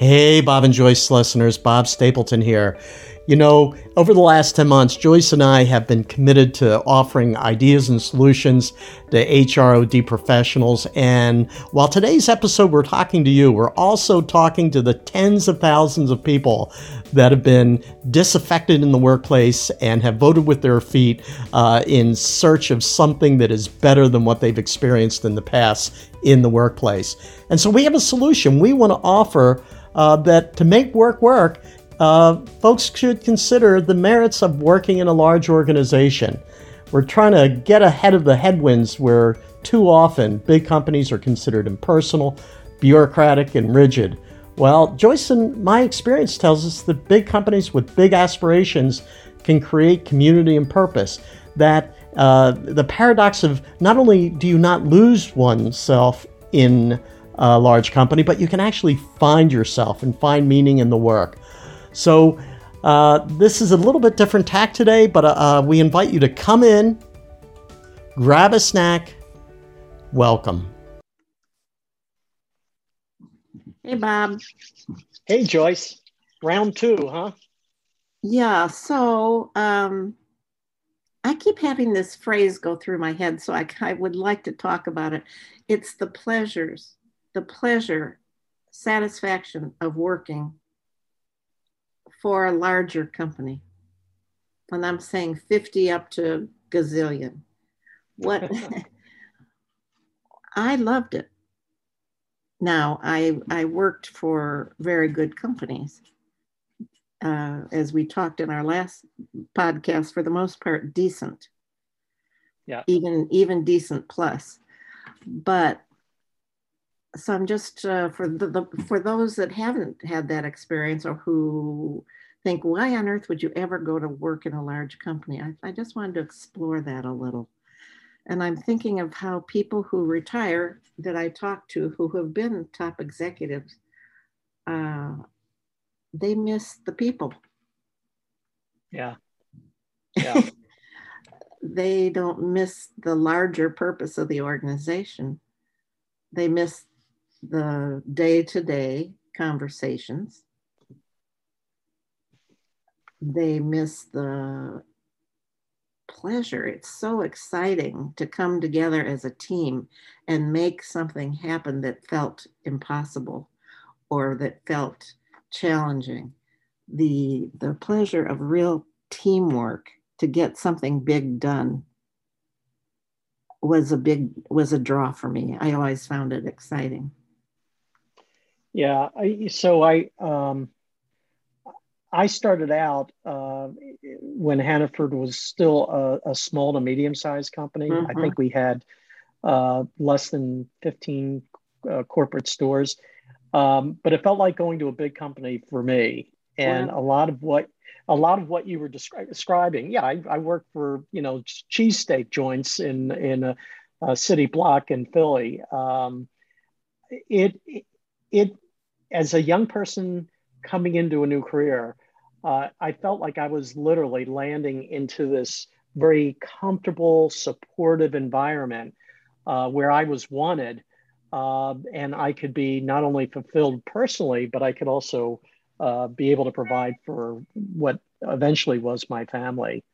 Hey, Bob and Joyce listeners, Bob Stapleton here. You know, over the last 10 months, Joyce and I have been committed to offering ideas and solutions to HROD professionals. And while today's episode we're talking to you, we're also talking to the tens of thousands of people that have been disaffected in the workplace and have voted with their feet uh, in search of something that is better than what they've experienced in the past in the workplace. And so we have a solution we want to offer uh, that to make work work, uh, folks should consider the merits of working in a large organization. We're trying to get ahead of the headwinds where too often big companies are considered impersonal, bureaucratic, and rigid. Well, Joyce and my experience tells us that big companies with big aspirations can create community and purpose. That uh, the paradox of not only do you not lose oneself in a large company, but you can actually find yourself and find meaning in the work. So, uh, this is a little bit different tack today, but uh, uh, we invite you to come in, grab a snack. Welcome. Hey, Bob. Hey, Joyce. Round two, huh? Yeah. So, um, I keep having this phrase go through my head, so I, I would like to talk about it. It's the pleasures the pleasure, satisfaction of working for a larger company. And I'm saying 50 up to gazillion. What I loved it. Now I I worked for very good companies. Uh, as we talked in our last podcast, for the most part, decent. Yeah. Even even decent plus. But so I'm just uh, for the, the, for those that haven't had that experience or who think, why on earth would you ever go to work in a large company? I, I just wanted to explore that a little. And I'm thinking of how people who retire that I talk to who have been top executives, uh, they miss the people. Yeah. Yeah. they don't miss the larger purpose of the organization. They miss the day to day conversations. They miss the pleasure. It's so exciting to come together as a team and make something happen that felt impossible or that felt challenging. The, the pleasure of real teamwork to get something big done was a big was a draw for me. I always found it exciting. Yeah. I, so I um, I started out uh, when Hannaford was still a, a small to medium sized company. Mm-hmm. I think we had uh, less than 15 uh, corporate stores. Um, but it felt like going to a big company for me. And wow. a lot of what a lot of what you were descri- describing, yeah, I, I worked for you know cheesesteak joints in in a, a city block in Philly. Um, it, it it as a young person coming into a new career, uh, I felt like I was literally landing into this very comfortable, supportive environment uh, where I was wanted. Uh, and I could be not only fulfilled personally, but I could also uh, be able to provide for what eventually was my family.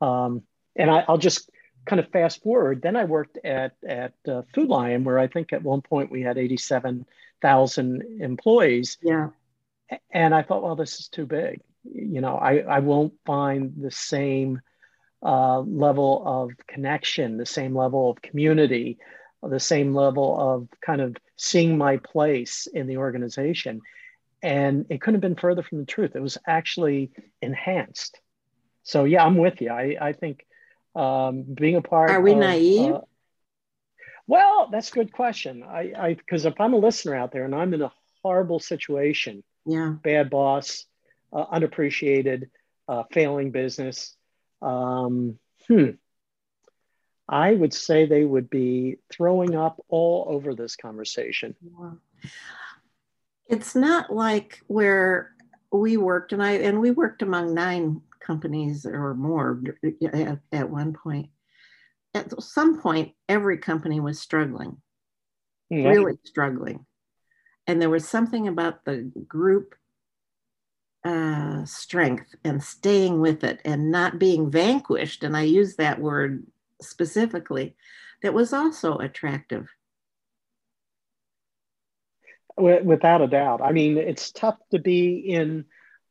Um, and I, will just kind of fast forward. Then I worked at at uh, Food Lion, where I think at one point we had eighty seven thousand employees. Yeah. And I thought, well, this is too big. You know, I, I won't find the same uh, level of connection, the same level of community, the same level of kind of seeing my place in the organization. And it couldn't have been further from the truth. It was actually enhanced. So yeah, I'm with you. I, I think um, being a part. Are we of, naive? Uh, well, that's a good question. I because if I'm a listener out there and I'm in a horrible situation, yeah, bad boss, uh, unappreciated, uh, failing business, um, hmm, I would say they would be throwing up all over this conversation. It's not like where we worked, and I and we worked among nine companies or more at, at one point at some point, every company was struggling, really struggling. And there was something about the group uh, strength and staying with it and not being vanquished. And I use that word specifically that was also attractive. Without a doubt. I mean, it's tough to be in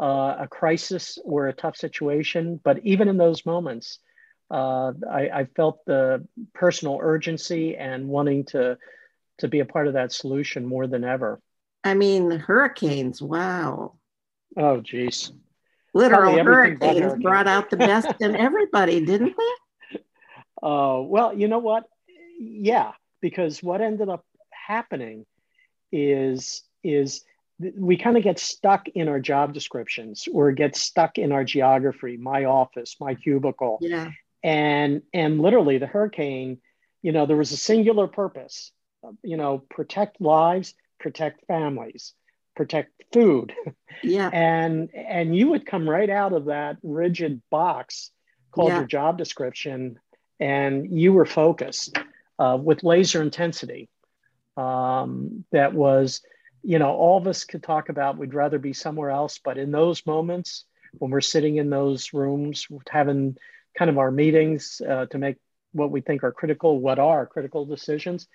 uh, a crisis or a tough situation, but even in those moments, uh, I, I, felt the personal urgency and wanting to to be a part of that solution more than ever. I mean, hurricanes. Wow. Oh, geez. Literal hurricanes brought out the best in everybody, didn't they? Uh, well, you know what? Yeah, because what ended up happening is is we kind of get stuck in our job descriptions or get stuck in our geography my office my cubicle. Yeah. And and literally the hurricane you know there was a singular purpose you know protect lives protect families protect food. Yeah. And and you would come right out of that rigid box called yeah. your job description and you were focused uh, with laser intensity um, that was you know all of us could talk about we'd rather be somewhere else but in those moments when we're sitting in those rooms having kind of our meetings uh, to make what we think are critical, what are critical decisions,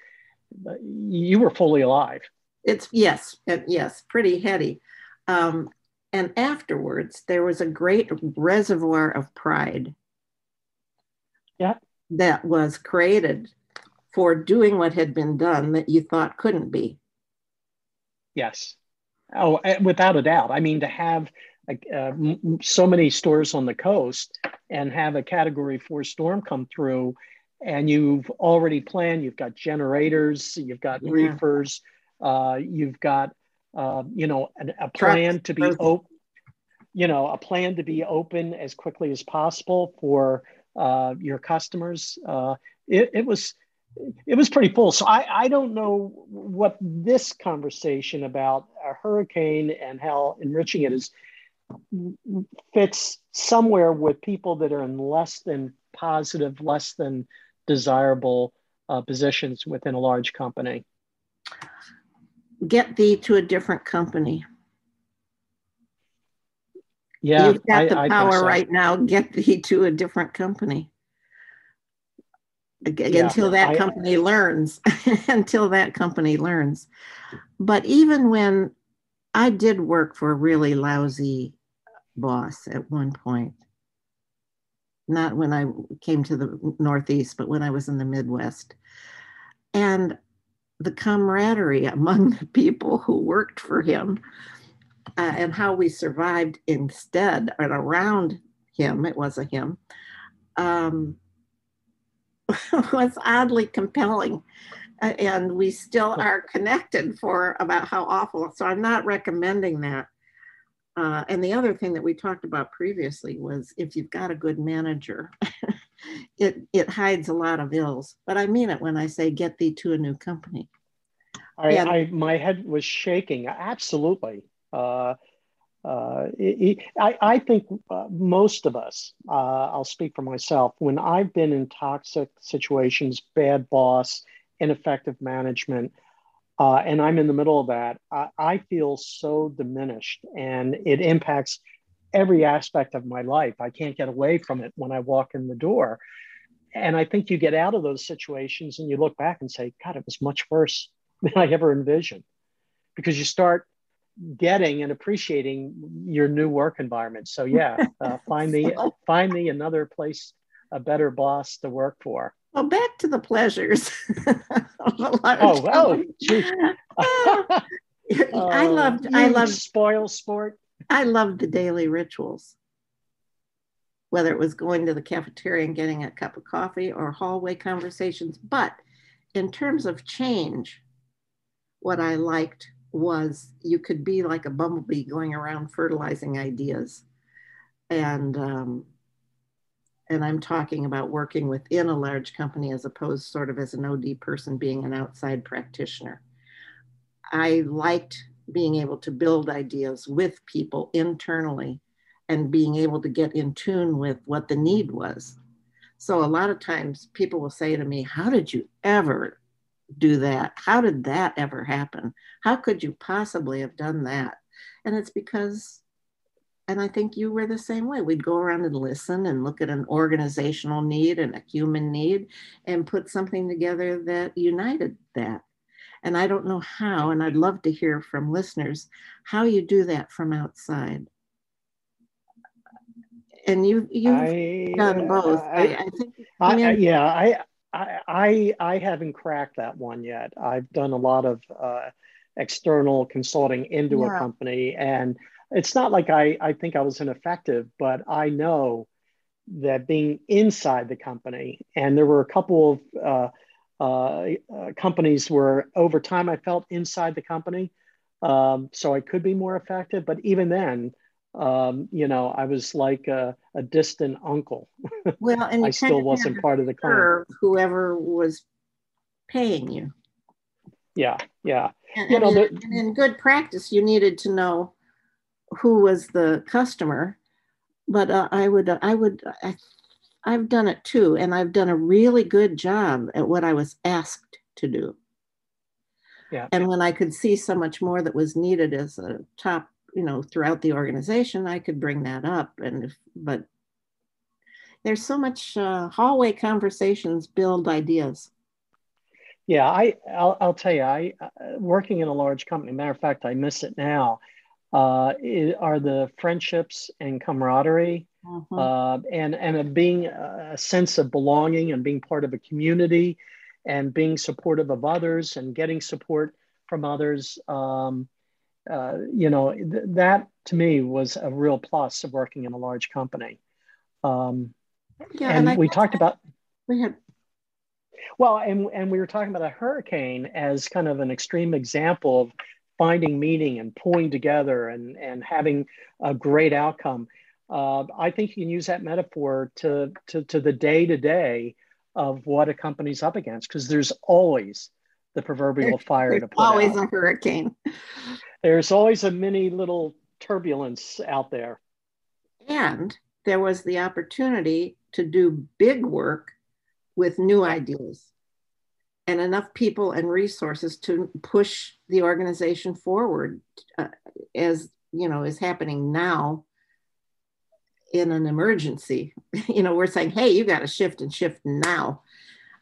you were fully alive. It's yes, yes, pretty heady. Um, and afterwards, there was a great reservoir of pride. Yeah. That was created for doing what had been done that you thought couldn't be. Yes. Oh, eh, without a doubt. I mean, to have uh, so many stores on the coast and have a category four storm come through and you've already planned you've got generators you've got yeah. reefers uh, you've got uh, you know an, a plan to be open you know a plan to be open as quickly as possible for uh, your customers uh, it, it, was it was pretty full so I, I don't know what this conversation about a hurricane and how enriching it is fits somewhere with people that are in less than positive, less than desirable uh, positions within a large company? Get thee to a different company. Yeah, you've got the power so. right now. Get thee to a different company. Yeah, until that I, company learns, until that company learns. But even when I did work for a really lousy boss at one point. Not when I came to the Northeast, but when I was in the Midwest. And the camaraderie among the people who worked for him uh, and how we survived instead and around him, it was a him, um, was oddly compelling. Uh, and we still are connected for about how awful. So I'm not recommending that. Uh, and the other thing that we talked about previously was if you've got a good manager, it it hides a lot of ills. But I mean it when I say get thee to a new company. I, and, I my head was shaking. Absolutely. Uh, uh, it, I, I think uh, most of us, uh, I'll speak for myself, when I've been in toxic situations, bad boss, ineffective management, uh, and I'm in the middle of that, I, I, feel so diminished and it impacts every aspect of my life. I can't get away from it when I walk in the door. And I think you get out of those situations and you look back and say, God, it was much worse than I ever envisioned. Because you start getting and appreciating your new work environment. So yeah, uh, find me find me another place, a better boss to work for. Well, back to the pleasures. oh, oh, I loved. I loved spoil sport. I loved the daily rituals. Whether it was going to the cafeteria and getting a cup of coffee or hallway conversations, but in terms of change, what I liked was you could be like a bumblebee going around fertilizing ideas, and um, and I'm talking about working within a large company as opposed sort of as an OD person being an outside practitioner. I liked being able to build ideas with people internally and being able to get in tune with what the need was. So a lot of times people will say to me, How did you ever do that? How did that ever happen? How could you possibly have done that? And it's because, and I think you were the same way. We'd go around and listen and look at an organizational need and a human need and put something together that united that. And I don't know how, and I'd love to hear from listeners how you do that from outside. And you you've I, done both. I, I, I think. I, yeah, I I, I haven't cracked that one yet. I've done a lot of uh, external consulting into yeah. a company, and it's not like I, I think I was ineffective, but I know that being inside the company, and there were a couple of uh, uh, uh, companies where over time I felt inside the company, um, so I could be more effective. But even then, um, you know, I was like a, a distant uncle. Well, and I still wasn't part of the clan. Whoever was paying you. Yeah, yeah. And, you know, in, the, in good practice, you needed to know who was the customer. But uh, I would, I would, I, I've done it too, and I've done a really good job at what I was asked to do. Yeah. And when I could see so much more that was needed as a top you know throughout the organization i could bring that up and if, but there's so much uh, hallway conversations build ideas yeah i i'll, I'll tell you i uh, working in a large company matter of fact i miss it now uh, it, are the friendships and camaraderie mm-hmm. uh, and and a being a sense of belonging and being part of a community and being supportive of others and getting support from others um, uh, you know, th- that to me was a real plus of working in a large company. Um, yeah, and, and we talked about. We had. Well, and and we were talking about a hurricane as kind of an extreme example of finding meaning and pulling together and and having a great outcome. Uh, I think you can use that metaphor to to to the day to day of what a company's up against because there's always the proverbial fire there's to put always out. a hurricane there's always a mini little turbulence out there. And there was the opportunity to do big work with new ideas and enough people and resources to push the organization forward uh, as you know is happening now in an emergency. You know we're saying hey you got to shift and shift now.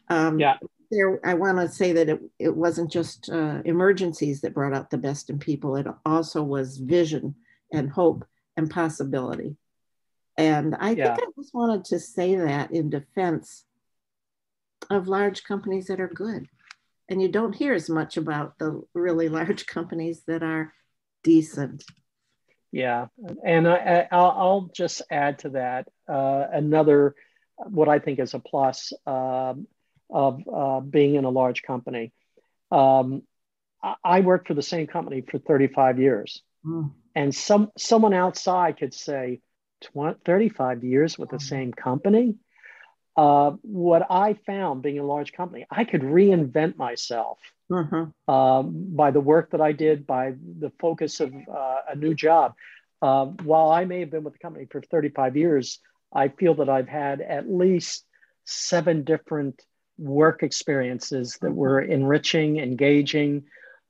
Um, yeah there, I want to say that it, it wasn't just uh, emergencies that brought out the best in people. It also was vision and hope and possibility. And I yeah. think I just wanted to say that in defense of large companies that are good. And you don't hear as much about the really large companies that are decent. Yeah, and I, will just add to that uh, another, what I think is a plus. Um, of uh, being in a large company. Um, I worked for the same company for 35 years. Mm. And some someone outside could say, 20, 35 years with the hmm. same company. Uh, what I found being a large company, I could reinvent myself mm-hmm. um, by the work that I did, by the focus of uh, a new job. Uh, while I may have been with the company for 35 years, I feel that I've had at least seven different work experiences that were enriching, engaging,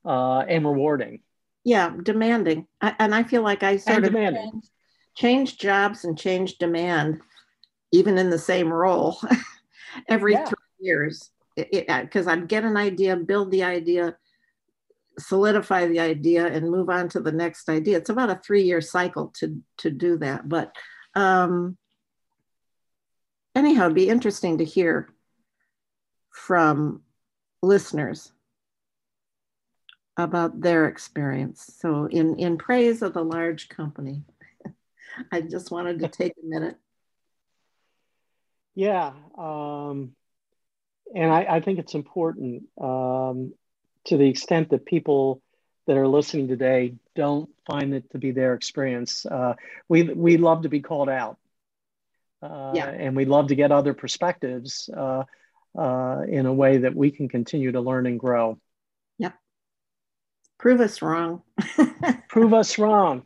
uh, and rewarding. Yeah, demanding. I, and I feel like I sort of changed, changed, jobs and changed demand, even in the same role, every yeah. three years. Because I'd get an idea, build the idea, solidify the idea, and move on to the next idea. It's about a three-year cycle to to do that. But um, anyhow, it'd be interesting to hear from listeners about their experience. So, in, in praise of the large company, I just wanted to take a minute. Yeah. Um, and I, I, think it's important um, to the extent that people that are listening today don't find it to be their experience. Uh, we, we love to be called out. Uh, yeah. And we love to get other perspectives. Uh, uh, in a way that we can continue to learn and grow. Yep. Prove us wrong. Prove us wrong.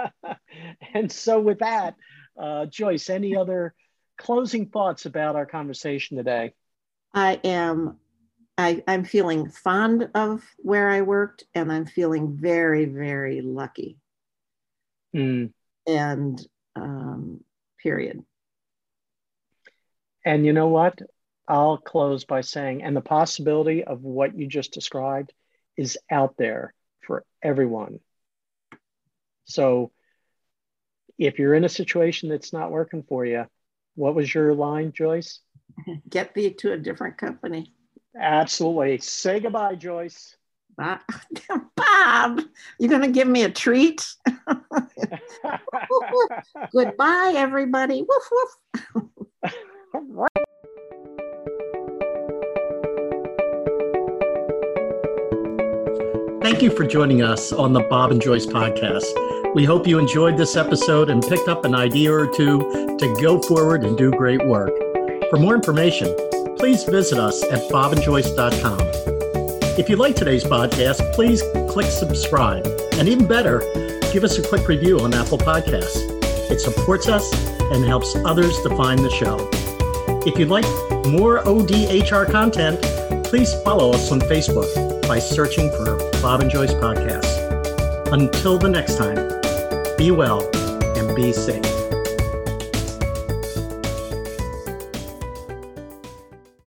and so, with that, uh, Joyce, any other closing thoughts about our conversation today? I am I, I'm feeling fond of where I worked and I'm feeling very, very lucky. Mm. And um, period. And you know what? I'll close by saying, and the possibility of what you just described is out there for everyone. So if you're in a situation that's not working for you, what was your line, Joyce? Get thee to a different company. Absolutely. Say goodbye, Joyce. Bob, Bob you going to give me a treat? Goodbye, everybody. Woof, woof. Thank you for joining us on the Bob and Joyce podcast. We hope you enjoyed this episode and picked up an idea or two to go forward and do great work. For more information, please visit us at bobandjoyce.com. If you like today's podcast, please click subscribe. And even better, give us a quick review on Apple Podcasts. It supports us and helps others to find the show. If you'd like more ODHR content, please follow us on Facebook by searching for Bob and Joyce Podcasts. Until the next time, be well and be safe.